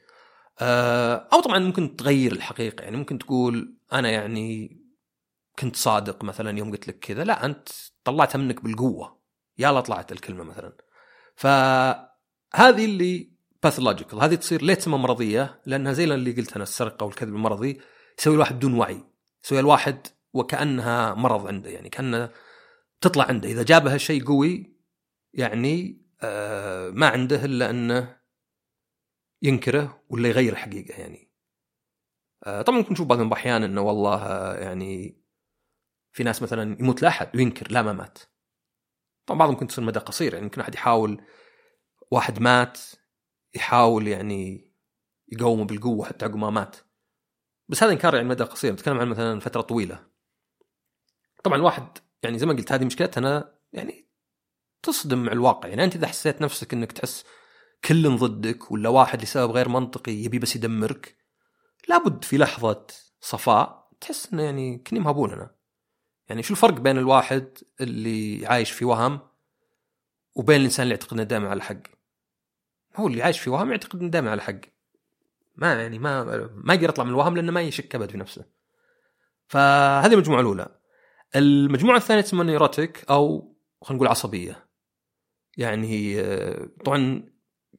آه، أو طبعا ممكن تغير الحقيقة يعني ممكن تقول أنا يعني كنت صادق مثلا يوم قلت لك كذا. لا أنت طلعتها منك بالقوة. يلا طلعت الكلمة مثلا. فهذه اللي باثولوجيكال هذه تصير ليه تسمى مرضية لأنها زي اللي قلت أنا السرقة والكذب المرضي. يسوي الواحد بدون وعي. يسوي الواحد وكأنها مرض عنده يعني كأنه تطلع عنده. إذا جابها شيء قوي يعني آه ما عنده إلا أنه ينكره ولا يغير الحقيقة يعني. آه طبعا ممكن نشوف بعض الاحيان إنه والله آه يعني في ناس مثلا يموت لاحد وينكر لا ما مات. طبعا بعضهم ممكن تصير مدى قصير يعني يمكن أحد يحاول واحد مات. يحاول يعني يقومه بالقوة حتى عقب ما مات. بس هذا إنكار يعني مدى قصير. نتكلم عن مثلا فترة طويلة. طبعا الواحد يعني زي ما قلت هذه مشكلتها أنا يعني تصدم مع الواقع. يعني أنت إذا حسيت نفسك إنك تحس كل ضدك ولا واحد لسبب غير منطقي يبي بس يدمرك لابد في لحظة صفاء تحس إنه يعني كني مهبون أنا. يعني شو الفرق بين الواحد اللي عايش في وهم وبين الإنسان اللي يعتقد إنه دائما على الحق هو اللي عايش في وهم يعتقد إنه دائما على الحق ما يعني ما ما يقدر يطلع من الوهم لأنه ما يشك أبد في نفسه. فهذه المجموعة الأولى. المجموعة الثانية تسمى neurotic أو خلينا نقول عصبية. يعني آه، طبعا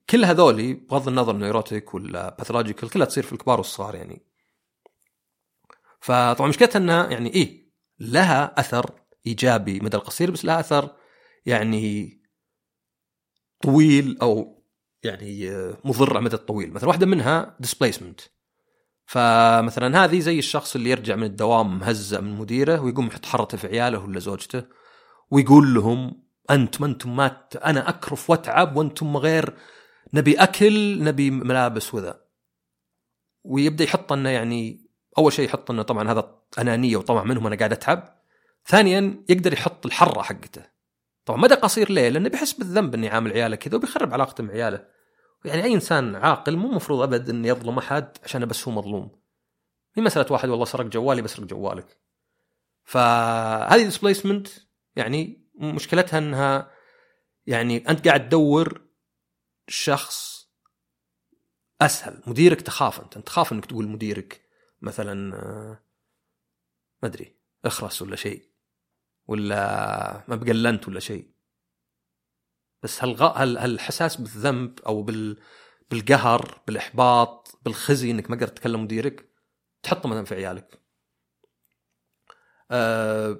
كل هذولي بغض النظر neurotic ولا pathological كلها تصير في الكبار والصغار يعني. فطبعا مشكلتها إنها يعني إيه لها أثر إيجابي مدى القصير بس لها أثر يعني طويل أو يعني آه، مضر على المدى الطويل. مثلا واحدة منها ديسبيسمنت فمثلا هذه زي الشخص اللي يرجع من الدوام مهزأ من مديره ويقوم يحط حرته في عياله ولا زوجته ويقول لهم أنتم أنتم ما أنا أكرف وأتعب وأنتم غير نبي أكل نبي ملابس وذا. ويبدأ يحط انه يعني أول شيء يحط انه طبعا هذا أنانية وطمع منهم أنا قاعد أتعب. ثانيا يقدر يحط الحرة حقته. طبعا مدى قصير ليه؟ لأنه بيحس بالذنب إنه يعامل عياله كذا وبيخرب علاقته مع عياله. يعني أي إنسان عاقل مو مفروض أبد إنه يظلم أحد عشان بس هو مظلوم. هي مسألة واحد والله سرق جوالي بسرق جوالك. فهذه ديسبليسمنت يعني مشكلتها إنها يعني أنت قاعد تدور شخص أسهل مديرك تخاف أنت. أنت تخاف إنك تقول مديرك مثلا آه، ما أدري إخرس ولا شيء. ولا ما بقلنت ولا شيء. بس هالغ... هل هالحساس بالذنب أو بال بالقهر بالإحباط بالخزي إنك ما قدرت تكلم مديرك؟ تحطه مثلا في عيالك. أه...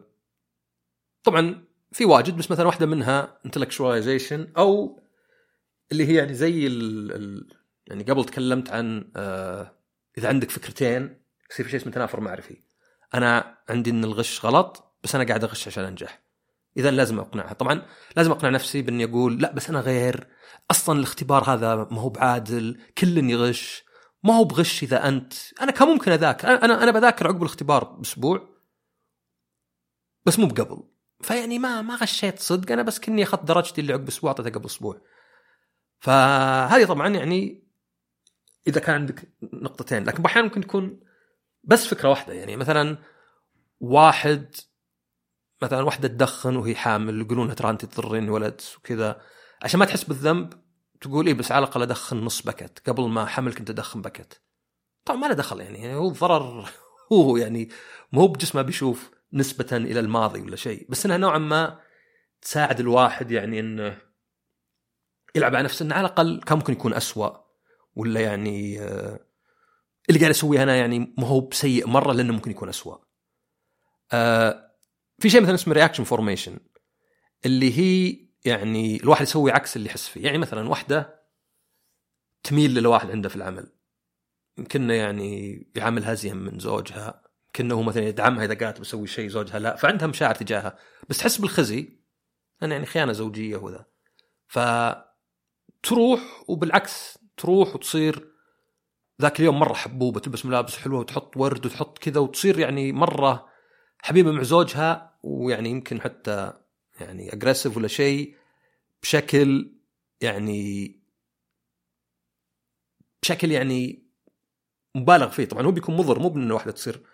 طبعا في واجد بس مثلا واحدة منها intellectualization أو اللي هي يعني زي ال... ال... يعني قبل تكلمت عن أه... إذا عندك فكرتين يصير في شيء اسمه تنافر معرفي. أنا عندي إن الغش غلط بس أنا قاعد أغش عشان أنجح. إذا لازم أقنعها. طبعا لازم أقنع نفسي بإني أقول لا بس أنا غير. أصلا الاختبار هذا ما هو بعادل. كل يغش ما هو بغش إذا أنت. أنا كان ممكن أذاكر. أنا أنا بذاكر عقب الاختبار بأسبوع بس مو بقبل. فيعني ما ما غشيت صدق. أنا بس كني أخذت درجتي اللي عقب أسبوع أعطيتها قبل أسبوع. فهذه طبعا يعني إذا كان عندك نقطتين. لكن أحيانا ممكن تكون بس فكرة واحدة. يعني مثلا واحد مثلا واحدة تدخن وهي حامل يقولون ترى أنت تضرين ولد وكذا. عشان ما تحس بالذنب تقول إيه بس على الأقل أدخن نص بكت قبل ما حمل كنت أدخن بكت طبعا ما له دخل يعني, يعني هو الضرر هو يعني مو بجسمه بيشوف نسبة إلى الماضي ولا شيء. بس إنها نوعا ما تساعد الواحد يعني إنه يلعب على نفسه إنه على الأقل كان ممكن يكون أسوأ. ولا يعني آه، اللي قاعد أسويه أنا يعني ما هو بسيء مرة لأنه ممكن يكون أسوأ. آه، في شيء مثلا اسمه reaction formation اللي هي يعني الواحد يسوي عكس اللي يحس فيه. يعني مثلا واحدة تميل للواحد عنده في العمل. يمكن يعني يعاملها زين من زوجها كانه مثلا يدعمها إذا قالت بسوي شيء زوجها لا فعندها مشاعر تجاهها. بس تحس بالخزي لأن يعني خيانة زوجية وذا ف تروح وبالعكس تروح وتصير ذاك اليوم مرة حبوبة تلبس ملابس حلوة وتحط ورد وتحط كذا وتصير يعني مرة حبيبة مع زوجها ويعني يمكن حتى يعني اجريسيف ولا شيء بشكل يعني بشكل يعني مبالغ فيه. طبعا هو بيكون مضر مو بان واحدة تصير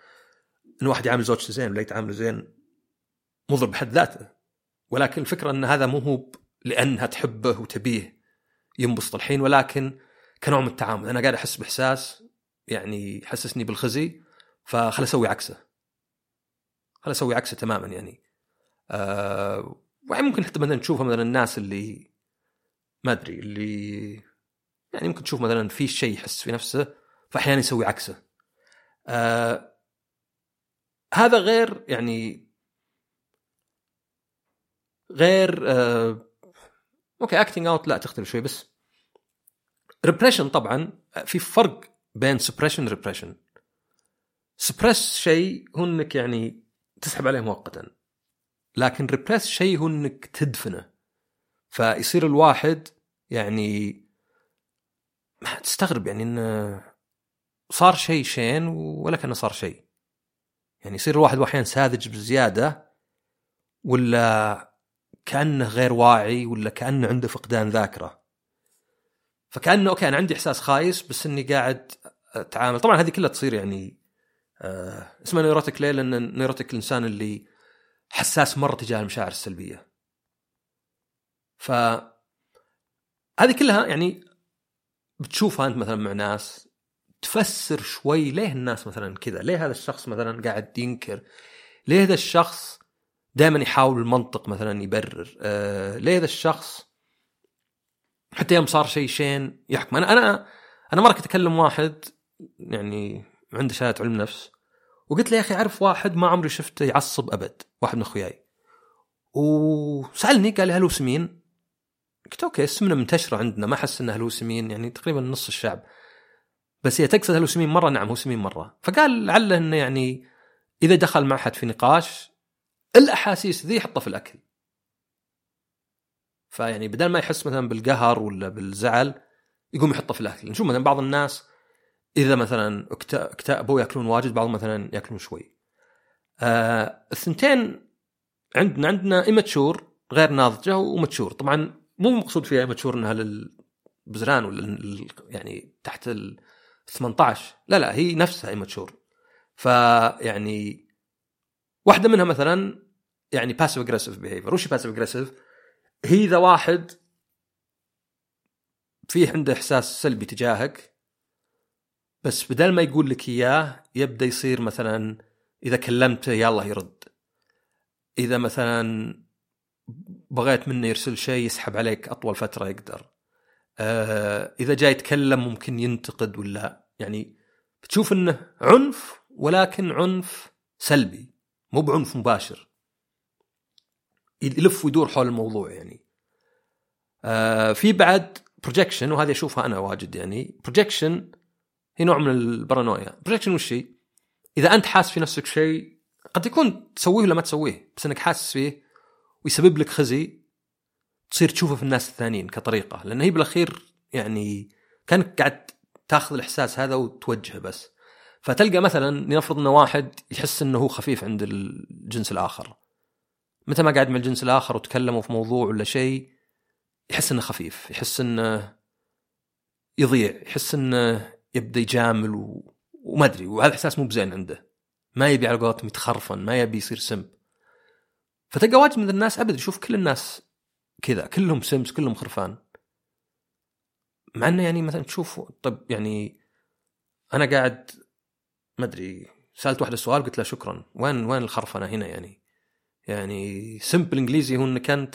ان واحد يعامل زوجته زين ولا يتعامل زين. مضر بحد ذاته. ولكن الفكرة إن هذا مو هو لأنها تحبه وتبيه ينبسط الحين ولكن كنوع من التعامل. أنا قاعد أحس بإحساس يعني يحسسني بالخزي فخل أسوي عكسه. خل أسوي عكسه تماما يعني. آه ممكن حتى مثلا تشوفها مثلا الناس اللي ما أدري اللي يعني ممكن تشوف مثلا في شيء يحس في نفسه فاحيانا يسوي عكسه. آه هذا غير يعني غير آه okay acting out لا تختلف شوي بس. repression طبعا في فرق بين suppression repression suppress شيء هو إنك يعني تسحب عليه مؤقتا. لكن repress شيء هو إنك تدفنه. فيصير الواحد يعني تستغرب يعني إنه صار شيء شين ولا كأنه صار شيء. يعني يصير الواحد أحيانا ساذج بزيادة ولا كأنه غير واعي ولا كأنه عنده فقدان ذاكرة. فكأنه okay أنا عندي إحساس خايس بس إني قاعد أتعامل. طبعا هذه كلها تصير يعني آه اسمها نيروتك ليه؟ لأن نيروتك الإنسان اللي حساس مرة تجاه المشاعر السلبية. ف هذه كلها يعني بتشوفها أنت مثلا مع ناس تفسر شوي ليه الناس مثلا كذا ليه هذا الشخص مثلا قاعد ينكر ليه هذا الشخص دائما يحاول المنطق مثلا يبرر آه ليه هذا الشخص حتى يوم صار شيء شين يحكم أنا أنا أنا مرة كنت أكلم واحد يعني عنده شهادة علم نفس وقلت له يا أخي أعرف واحد ما عمري شفته يعصب أبد واحد من أخوياي. وسألني قال لي هلوسمين قلت أوكي السمنة منتشرة عندنا ما أحس انها هلوسمين يعني تقريبا نص الشعب. بس هي تقصد هلوسمين مرة؟ نعم هو سمين مرة. فقال لعله إنه يعني إذا دخل مع احد في نقاش الأحاسيس ذي يحطها في الأكل. فيعني بدل ما يحس مثلا بالقهر ولا بالزعل يقوم يحطه في الأكل. نشوف مثلا بعض الناس إذا مثلا اكتئبوا يأكلون واجد بعضهم مثلا يأكلون شوي. آه الثنتين عندنا عندنا immature غير ناضجة و mature طبعا مو مقصود فيها immature إنها للبزران ولا يعني تحت ال 18 لا لا هي نفسها immature فيعني واحدة منها مثلا يعني passive aggressive behavior وش passive aggressive؟ هي إذا واحد فيه عنده إحساس سلبي تجاهك بس بدل ما يقول لك إياه يبدأ يصير مثلا إذا كلمته يلا يرد. إذا مثلا بغيت منه يرسل شيء يسحب عليك أطول فترة يقدر. آه إذا جاي يتكلم ممكن ينتقد ولا يعني بتشوف إنه عنف ولكن عنف سلبي مو بعنف مباشر. يلف ويدور حول الموضوع يعني. آه في بعد projection وهذه أشوفها أنا واجد يعني. projection هي نوع من البارانويا. projection وش هي؟ إذا أنت حاسس في نفسك شيء قد يكون تسويه ولا ما تسويه بس إنك حاسس فيه ويسبب لك خزي تصير تشوفه في الناس الثانيين كطريقة. لأن هي بالأخير يعني كأنك قاعد تاخذ الإحساس هذا وتوجهه بس. فتلقى مثلا لنفرض إنه واحد يحس إنه هو خفيف عند الجنس الآخر. متى ما قاعد مع الجنس الآخر وتكلموا في موضوع ولا شيء يحس إنه خفيف يحس إنه يضيع يحس إنه يبدأ يجامل و... وما أدري وهذا الاحساس مو بزين عنده. ما يبي على قولتهم يتخرفن ما يبي يصير سمب فتلقى واجد من الناس ابد يشوف كل الناس كذا كلهم سمس كلهم خرفان. مع إنه يعني مثلا تشوف طب يعني أنا قاعد ما أدري سألت واحدة سؤال قلت له شكرا. وين وين الخرفنة هنا يعني؟ يعني سمبل إنجليزي هو إنك أنت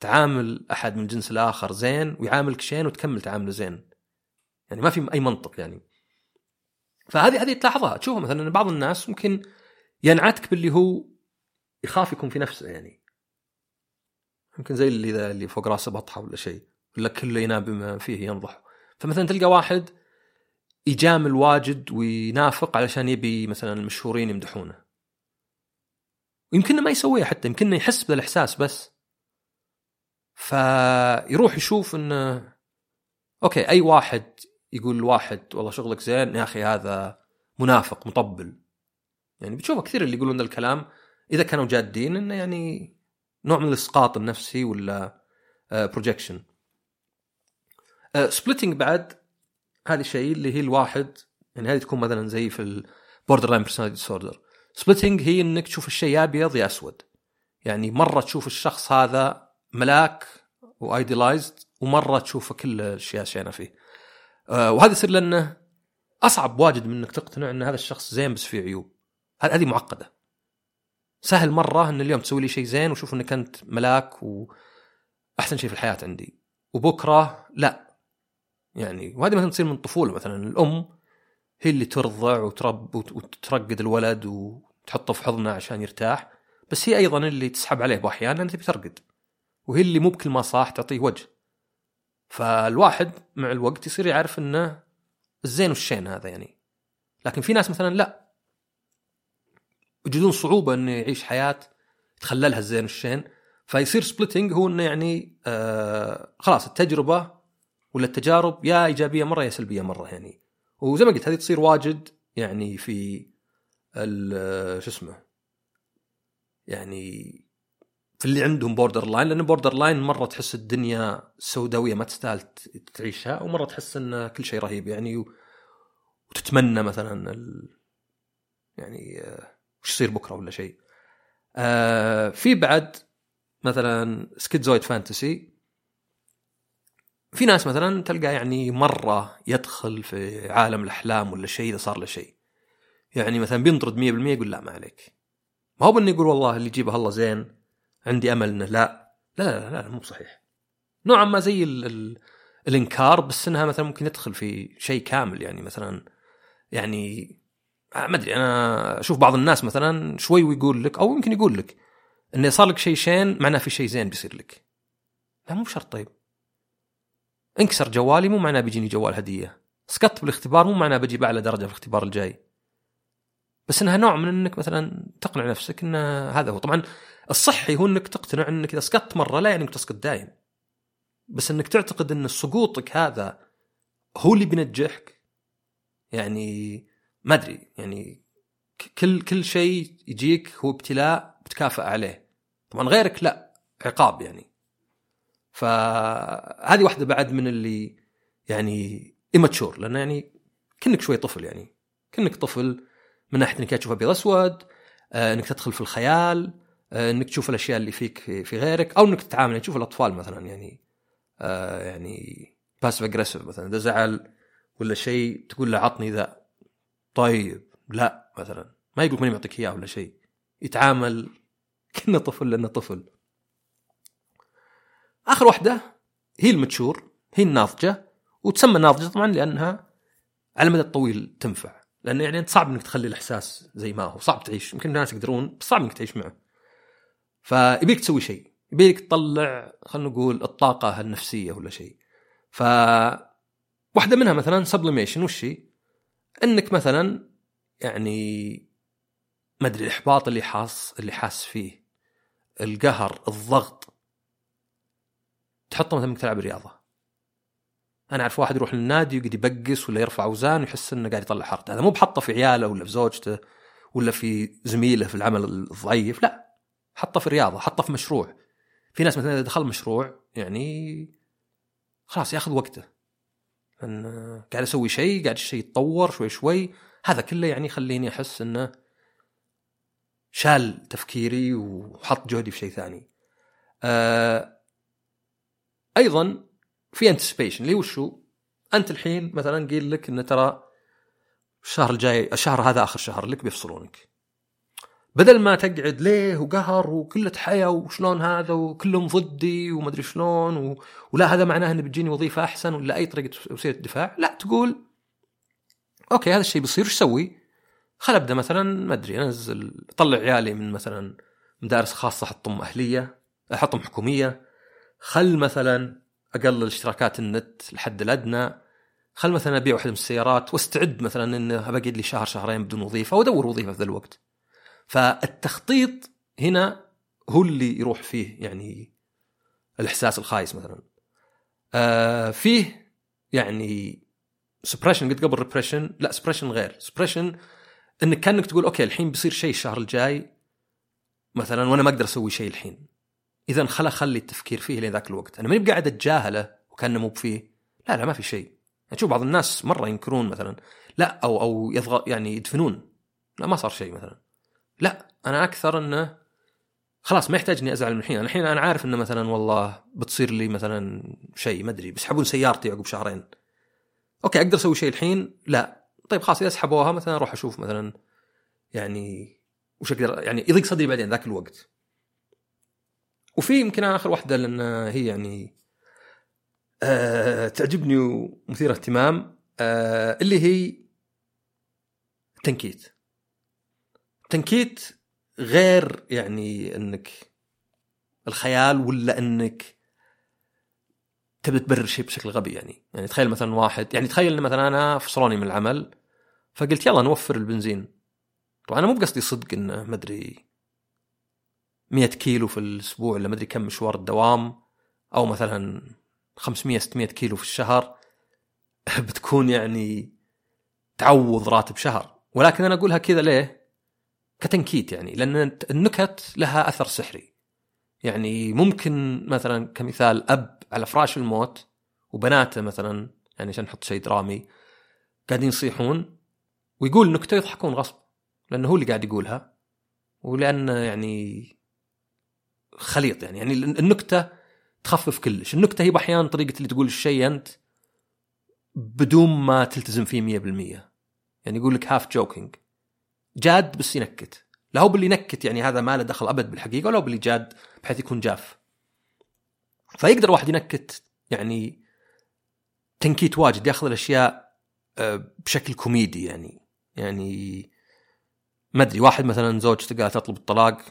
تعامل أحد من الجنس الآخر زين ويعاملك شين وتكمل تعامله زين. يعني ما في أي منطق يعني. فهذه هذه تلاحظها. تشوفها مثلا بعض الناس ممكن ينعتك باللي هو يخاف يكون في نفسه يعني. يمكن زي اللي اللي فوق راسه بطحة ولا شيء ولا كله ينام بما فيه ينضح. فمثلا تلقى واحد يجامل واجد وينافق علشان يبي مثلا المشهورين يمدحونه. يمكن ما يسويها حتى يمكن يحس بالإحساس بس. فيروح يشوف إنه أوكي أي واحد يقول لواحد والله شغلك زين. يا أخي هذا منافق مطبل. يعني بتشوفه كثير اللي يقولون ذا الكلام إذا كانوا جادين إنه يعني نوع من الإسقاط النفسي ولا projection splitting بعد هذه شيء اللي هي الواحد يعني هذه تكون مثلا زي في ال borderline personality disorder splitting هي إنك تشوف الشيء يا أبيض يا أسود. يعني مرة تشوف الشخص هذا ملاك و idealized ومرة تشوفه كل الأشياء شينا فيه. آه وهذا يصير لأنه أصعب واجد من إنك تقتنع إن هذا الشخص زين بس فيه عيوب. هذه معقدة. سهل مرة إن اليوم تسوي لي شيء زين وشوف إنك أنت ملاك وأحسن شيء في الحياة عندي. وبكرة لا. يعني وهذه مثلا تصير من الطفوله مثلا. الأم هي اللي ترضع وترب وترقد الولد وتحطه في حضنه عشان يرتاح. بس هي أيضا اللي تسحب عليه بأحيان لأن تبي ترقد. وهي اللي مو بكل ما صاح تعطيه وجه. فالواحد مع الوقت يصير يعرف إنه الزين والشين هذا يعني. لكن في ناس مثلا لا. يجدون صعوبة إنه يعيش حياة يتخللها الزين والشين. فيصير سبليتنج هو إنه يعني آه خلاص التجربة ولا التجارب يا إيجابية مرة يا سلبية مرة يعني. وزي ما قلت هذه تصير واجد يعني في شو اسمه يعني في اللي عندهم borderline لأن borderline مرة تحس الدنيا سوداوية ما تستاهل تعيشها ومرة تحس إن كل شيء رهيب يعني وتتمنى مثلا ال... يعني آه، وش يصير بكرة ولا شيء. آه في بعد مثلا schizoid fantasy في ناس مثلا تلقى يعني مرة يدخل في عالم الأحلام ولا شيء إذا صار له شيء. يعني مثلا بينطرد 100% يقول لا ما عليك. ما هو بإنه يقول والله اللي يجيبه الله زين عندي أمل إنه لا لا لا لا, لا مو بصحيح. نوعا ما زي ال ال الإنكار بس إنها مثلا ممكن يدخل في شيء كامل يعني مثلا يعني ما أدري أنا أشوف بعض الناس مثلا شوي ويقول لك أو يمكن يقول لك انه صار لك شيء شين معناه في شيء زين بيصير لك. لا مو بشرط طيب. انكسر جوالي مو معناه بيجيني جوال هدية. سقطت بالاختبار مو معناه بجيب اعلى درجة في الاختبار الجاي. بس إنها نوع من إنك مثلا تقنع نفسك إن هذا هو طبعا الصحي هو إنك تقتنع إنك إذا سقطت مرة لا يعني إنك تسقط دايم. بس إنك تعتقد إن سقوطك هذا هو اللي بينجحك. يعني ما أدري يعني كل كل شيء يجيك هو ابتلاء بتكافئ عليه. طبعا غيرك لا عقاب يعني. فهذه واحدة بعد من اللي يعني immature لأنه يعني كأنك شوي طفل يعني. كأنك طفل من ناحية إنك تشوف أبيض أسود آه، إنك تدخل في الخيال. إنك تشوف الأشياء اللي فيك في غيرك أو إنك تتعامل يعني تشوف الأطفال مثلا يعني آه، يعني passive aggressive مثلا إذا زعل ولا شيء تقول له عطني ذا. طيب لا مثلا. ما يقول ماني معطيك إياه ولا شيء. يتعامل كأنه طفل لأنه طفل. آخر واحدة هي ال mature هي الناضجة وتسمى ناضجة طبعا لأنها على المدى الطويل تنفع. لأن يعني انت صعب إنك تخلي الإحساس زي ما هو صعب تعيش. يمكن الناس يقدرون بس صعب إنك تعيش معه. فيبيك تسوي شيء يبيك تطلع خلينا نقول الطاقة النفسية ولا شيء. ف واحدة منها مثلا sublimation وش هي؟ إنك مثلا يعني ما أدري الإحباط اللي حاس اللي حاس فيه القهر الضغط. تحطه مثلا تلعب رياضة. أنا أعرف واحد يروح للنادي ويقعد يبقس ولا يرفع أوزان ويحس إنه قاعد يطلع حرته هذا مو بحطه في عياله ولا في زوجته ولا في زميله في العمل الضعيف لا. حطه في رياضه حطه في مشروع في ناس مثلا إذا دخل مشروع يعني خلاص ياخذ وقته ان قاعد أسوي شيء قاعد الشيء يتطور شوي شوي هذا كله يعني يخليني أحس إنه شال تفكيري وحط جهدي في شيء ثاني. آه أيضا في انتسبيشن اللي وشو؟ أنت الحين مثلا قيل لك انه ترى الشهر الجاي الشهر هذا آخر شهر لك بيفصلونك. بدل ما تقعد ليه وقهر وكلة حياة وشلون هذا وكلهم ضدي وما أدري شلون و... ولا هذا معناه إنه بتجيني وظيفة أحسن ولا أي طريقة وسيلة دفاع لا تقول okay هذا الشيء بيصير إيش أسوي؟ خل أبدأ مثلا ما أدري أنزل أطلع عيالي من مثلا مدارس خاصة أحطهم أهلية أحطهم حكومية خل مثلا أقلل اشتراكات النت الحد الأدنى خل مثلا أبيع واحدة من السيارات وأستعد مثلا إنه بقعد لي شهر شهرين بدون وظيفة وأدور وظيفة في ذا الوقت. فالتخطيط هنا هو اللي يروح فيه يعني الإحساس الخايس مثلا. آه فيه يعني suppression قلت قبل repression لا suppression غير. suppression إنك كأنك تقول okay الحين بيصير شيء الشهر الجاي مثلا وأنا ما أقدر أسوي شيء الحين. اذا خلا خلي التفكير فيه لين ذاك الوقت. أنا ماني بقاعد أتجاهله وكأنه مو بفيه. لا لا ما في شيء. يعني شوف بعض الناس مرة ينكرون مثلا لا أو أو يضغط يعني يدفنون. لا ما صار شيء مثلا. لا أنا أكثر إنه خلاص ما يحتاج اني أزعل من الحين. الحين أنا عارف إنه مثلا والله بتصير لي مثلا شيء ما أدري بيسحبون سيارتي عقب شهرين. أوكي أقدر أسوي شيء الحين؟ لا. طيب خلاص إذا سحبوها مثلا أروح أشوف مثلا يعني وش أقدر يعني يضيق صدري بعدين ذاك الوقت. وفي يمكن آخر واحدة لأن هي يعني أه تعجبني ومثيرة اهتمام أه اللي هي تنكيت. تنكيت غير يعني إنك الخيال ولا إنك تبي تبرر شيء بشكل غبي يعني. يعني تخيل مثلا واحد يعني تخيل مثلا أنا فصلوني من العمل فقلت يلا نوفر البنزين. طبعا أنا مو بقصدي صدق إنه ما أدري 100 كيلو في الأسبوع ولا ما أدري كم مشوار الدوام أو مثلا 500 600 كيلو في الشهر بتكون يعني تعوض راتب شهر. ولكن أنا أقولها كذا ليه؟ كتنكيت يعني لأن النكت لها أثر سحري. يعني ممكن مثلا كمثال أب على فراش الموت وبناته مثلا يعني عشان نحط شيء درامي قاعدين يصيحون ويقول نكتة يضحكون غصب لأنه هو اللي قاعد يقولها ولأن يعني خليط يعني. يعني النكتة تخفف كلش. النكتة هي أحيانا طريقة اللي تقول الشيء أنت بدون ما تلتزم فيه 100% يعني يقول لك half joking جاد بس ينكت. لا هو باللي ينكت يعني هذا ما له دخل أبد بالحقيقة ولا هو باللي جاد بحيث يكون جاف. فيقدر واحد ينكت يعني تنكيت واجد ياخذ الأشياء آه، بشكل كوميدي يعني. يعني ما أدري واحد مثلا زوجته قالت تطلب الطلاق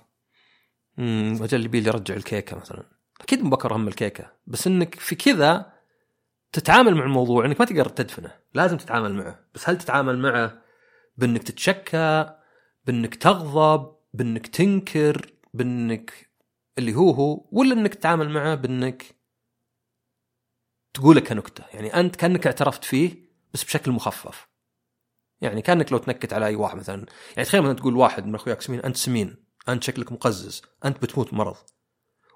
امم وجل يبي يرجع الكيكة مثلا. أكيد مبكر هم الكيكة بس إنك في كذا تتعامل مع الموضوع إنك ما تقدر تدفنه لازم تتعامل معه. بس هل تتعامل معه بإنك تتشكى بإنك تغضب بإنك تنكر بإنك اللي هو هو ولا إنك تتعامل معه بإنك تقوله كنكتة. يعني أنت كأنك اعترفت فيه بس بشكل مخفف. يعني كأنك لو تنكت على أي واحد مثلا. يعني تخيل مثلا تقول واحد من أخوياك سمين أنت سمين. أنت شكلك مقزز. أنت بتموت مرض.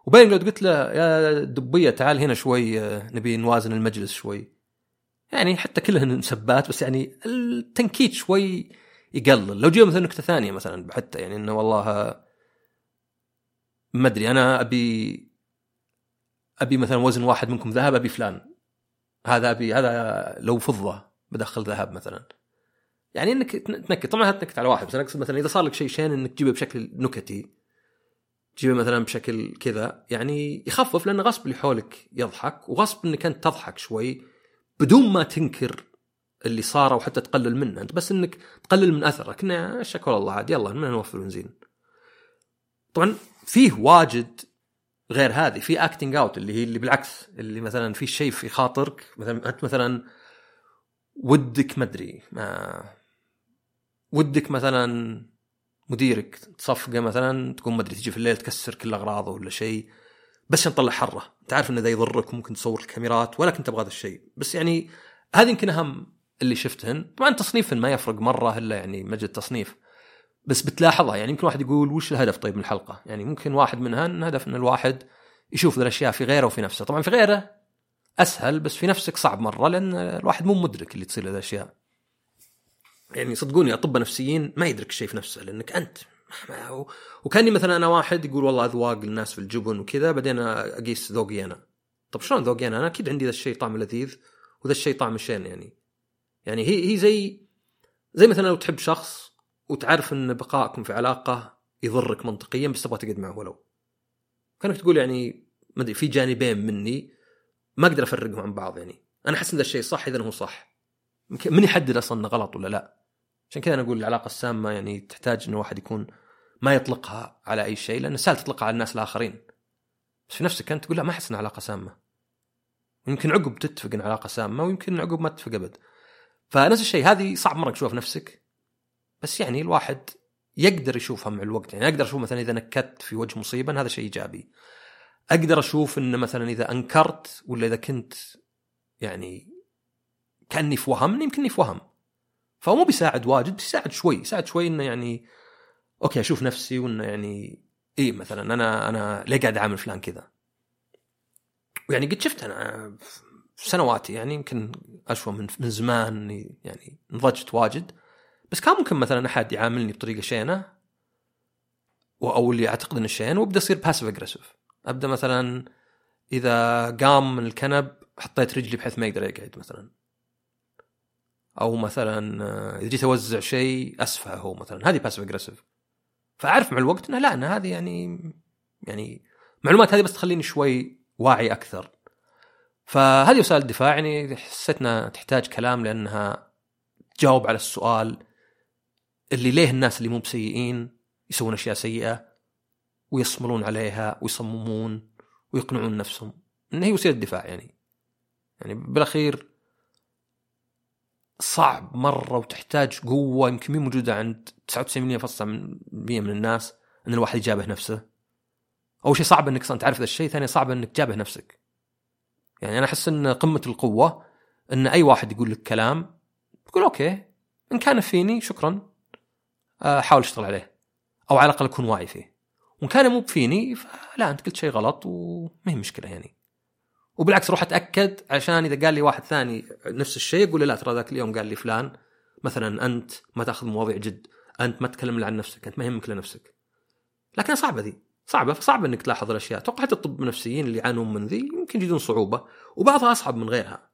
وبين لو قلت له يا دبية تعال هنا شوي نبي نوازن المجلس شوي. يعني حتى كلهن سبات بس يعني التنكيت شوي يقلل. لو جينا مثلا نكتة ثانية مثلا حتى يعني إنه والله ما أدري أنا أبي أبي مثلا وزن واحد منكم ذهب أبي فلان. هذا أبي هذا لو فضة بدخل ذهب مثلا. يعني إنك تنكت. طبعا تنكت على واحد بس أنا أقصد مثلا إذا صار لك شيء شين إنك تجيبه بشكل نكتي تجيبه مثلا بشكل كذا يعني يخفف لأن غصب اللي حولك يضحك وغصب إنك أنت تضحك شوي بدون ما تنكر اللي صار أو حتى تقلل منه. أنت بس إنك تقلل من أثره. كنا نشكر الله عاد يلا من نوفر بنزين طبعا فيه واجد غير هذه. في acting out اللي هي اللي بالعكس اللي مثلا في شيء في خاطرك. مثلا أنت مثلا ودك ما أدري ما ودك مثلا مديرك تصفقه مثلا تقوم ما أدري تجي في الليل تكسر كل اغراضه ولا شيء. بس عشان تطلع حرة. أنت عارف ذا يضرك وممكن تصور الكاميرات ولكن تبغى هذا الشيء. بس يعني هذه يمكن أهم اللي شفتهن. طبعا تصنيف ما يفرق مرة إلا يعني مجد تصنيف بس بتلاحظها يعني يمكن واحد يقول وش الهدف طيب من الحلقة؟ يعني ممكن واحد منها ان هدف إن الواحد يشوف الأشياء في غيره وفي نفسه. طبعا في غيره أسهل بس في نفسك صعب مرة لأن الواحد مو مدرك اللي تصير له الأشياء. يعني صدقوني أطباء نفسيين ما يدرك الشيء في نفسه لأنك أنت وكاني مثلا أنا واحد يقول والله أذواق الناس في الجبن وكذا بعدين أقيس ذوقي أنا. طب شلون ذوقي أنا؟ أنا أكيد عندي ذا الشيء طعم لذيذ وذا الشيء طعم شين يعني. يعني هي هي زي زي مثلا لو تحب شخص وتعرف إن بقائكم في علاقة يضرك منطقيا بس تبغى تقعد معه ولو. كأنك تقول يعني ما أدري في جانبين مني ما أقدر أفرقهم عن بعض يعني. أنا أحس إن ذا الشيء صح إذا هو صح. من يحدد أصلا إنه غلط ولا لا. عشان كذا أنا أقول العلاقة السامة يعني تحتاج انه واحد يكون ما يطلقها على أي شيء لأنه سهل تطلقها على الناس الآخرين. بس في نفسك أنت تقول لا ما أحس إنها علاقة سامة. يمكن عقب تتفق ان علاقة سامة ويمكن عقب ما تتفق أبد. فنفس الشيء هذه صعب مرة تشوفها في نفسك. بس يعني الواحد يقدر يشوفها مع الوقت. يعني أقدر أشوف مثلا إذا نكت في وجه مصيبه هذا شيء إيجابي. أقدر أشوف إن مثلا إذا أنكرت ولا إذا كنت يعني كأني في وهم يمكنني في وهم فهو مو بيساعد واجد بس يساعد شوي. يساعد شوي إنه يعني أوكي أشوف نفسي وإنه يعني اي مثلا أنا أنا ليه قاعد أعامل فلان كذا؟ ويعني قد شفت أنا في سنواتي يعني يمكن أشوى من من زمان يعني نضجت واجد. بس كان ممكن مثلا أحد يعاملني بطريقة شينة أو اللي أعتقد إنه شين وأبدأ أصير passive aggressive أبدأ مثلا إذا قام من الكنب حطيت رجلي بحيث ما يقدر يقعد مثلا. أو مثلا إذا جيت أوزع شيء أسفه هو مثلا. هذه passive aggressive فأعرف مع الوقت إنه لا إن هذه يعني يعني معلومات هذه بس تخليني شوي واعي أكثر. فهذه وسائل الدفاع يعني حسيت انها تحتاج كلام لأنها تجاوب على السؤال اللي ليه الناس اللي مو بسيئين يسوون أشياء سيئة ويصملون عليها ويصممون ويقنعون نفسهم. إن هي وسيلة دفاع يعني. يعني بالأخير صعب مرة وتحتاج قوة يمكن مين موجودة عند 99.9% من الناس إن الواحد يجابه نفسه. أول شيء صعب إنك أصلا تعرف ذا الشيء، ثاني صعب إنك تجابه نفسك. يعني أنا أحس إن قمة القوة إن أي واحد يقول لك كلام تقول okay إن كان فيني شكرا آه، حاول أشتغل عليه أو على الأقل أكون واعي فيه. وإن كان مو فيني فلا أنت قلت شيء غلط وما هي مشكلة يعني. وبالعكس روح أتأكد عشان إذا قال لي واحد ثاني نفس الشيء يقول لي لا ترى ذاك اليوم قال لي فلان مثلا أنت ما تأخذ مواضيع جد أنت ما تتكلم عن نفسك أنت ما يهمك إلا نفسك. لكن صعبة ذي صعبة فصعب إنك تلاحظ الأشياء. أتوقع حتى الطب النفسيين اللي يعانون من ذي يمكن يجدون صعوبة وبعضها أصعب من غيرها.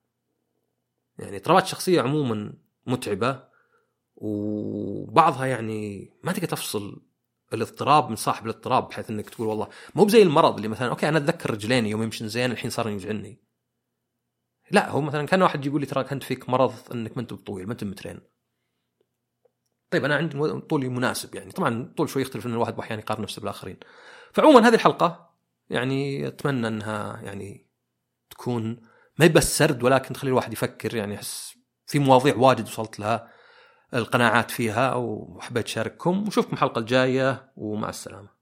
يعني اضطرابات الشخصية عموما متعبة وبعضها يعني ما تقدر تفصل الاضطراب من صاحب الاضطراب بحيث إنك تقول والله مو بزي المرض اللي مثلا okay أنا أتذكر رجليني يوم يمشي زين الحين صار يوجعني لا هو مثلا كان واحد يقول لي تراك أنت فيك مرض إنك ما أنت بطويل ما أنت مترين. طيب أنا عندي طولي مناسب يعني. طبعا طول شوي يختلف إن الواحد أحيانا يقارن نفسه بالآخرين. فعموما هذه الحلقة يعني أتمنى إنها يعني تكون ما بس سرد ولكن تخلي الواحد يفكر يعني احس في مواضيع واجد وصلت لها. القناعات فيها وحبيت أشارككم ونشوفكم الحلقة الجاية ومع السلامة.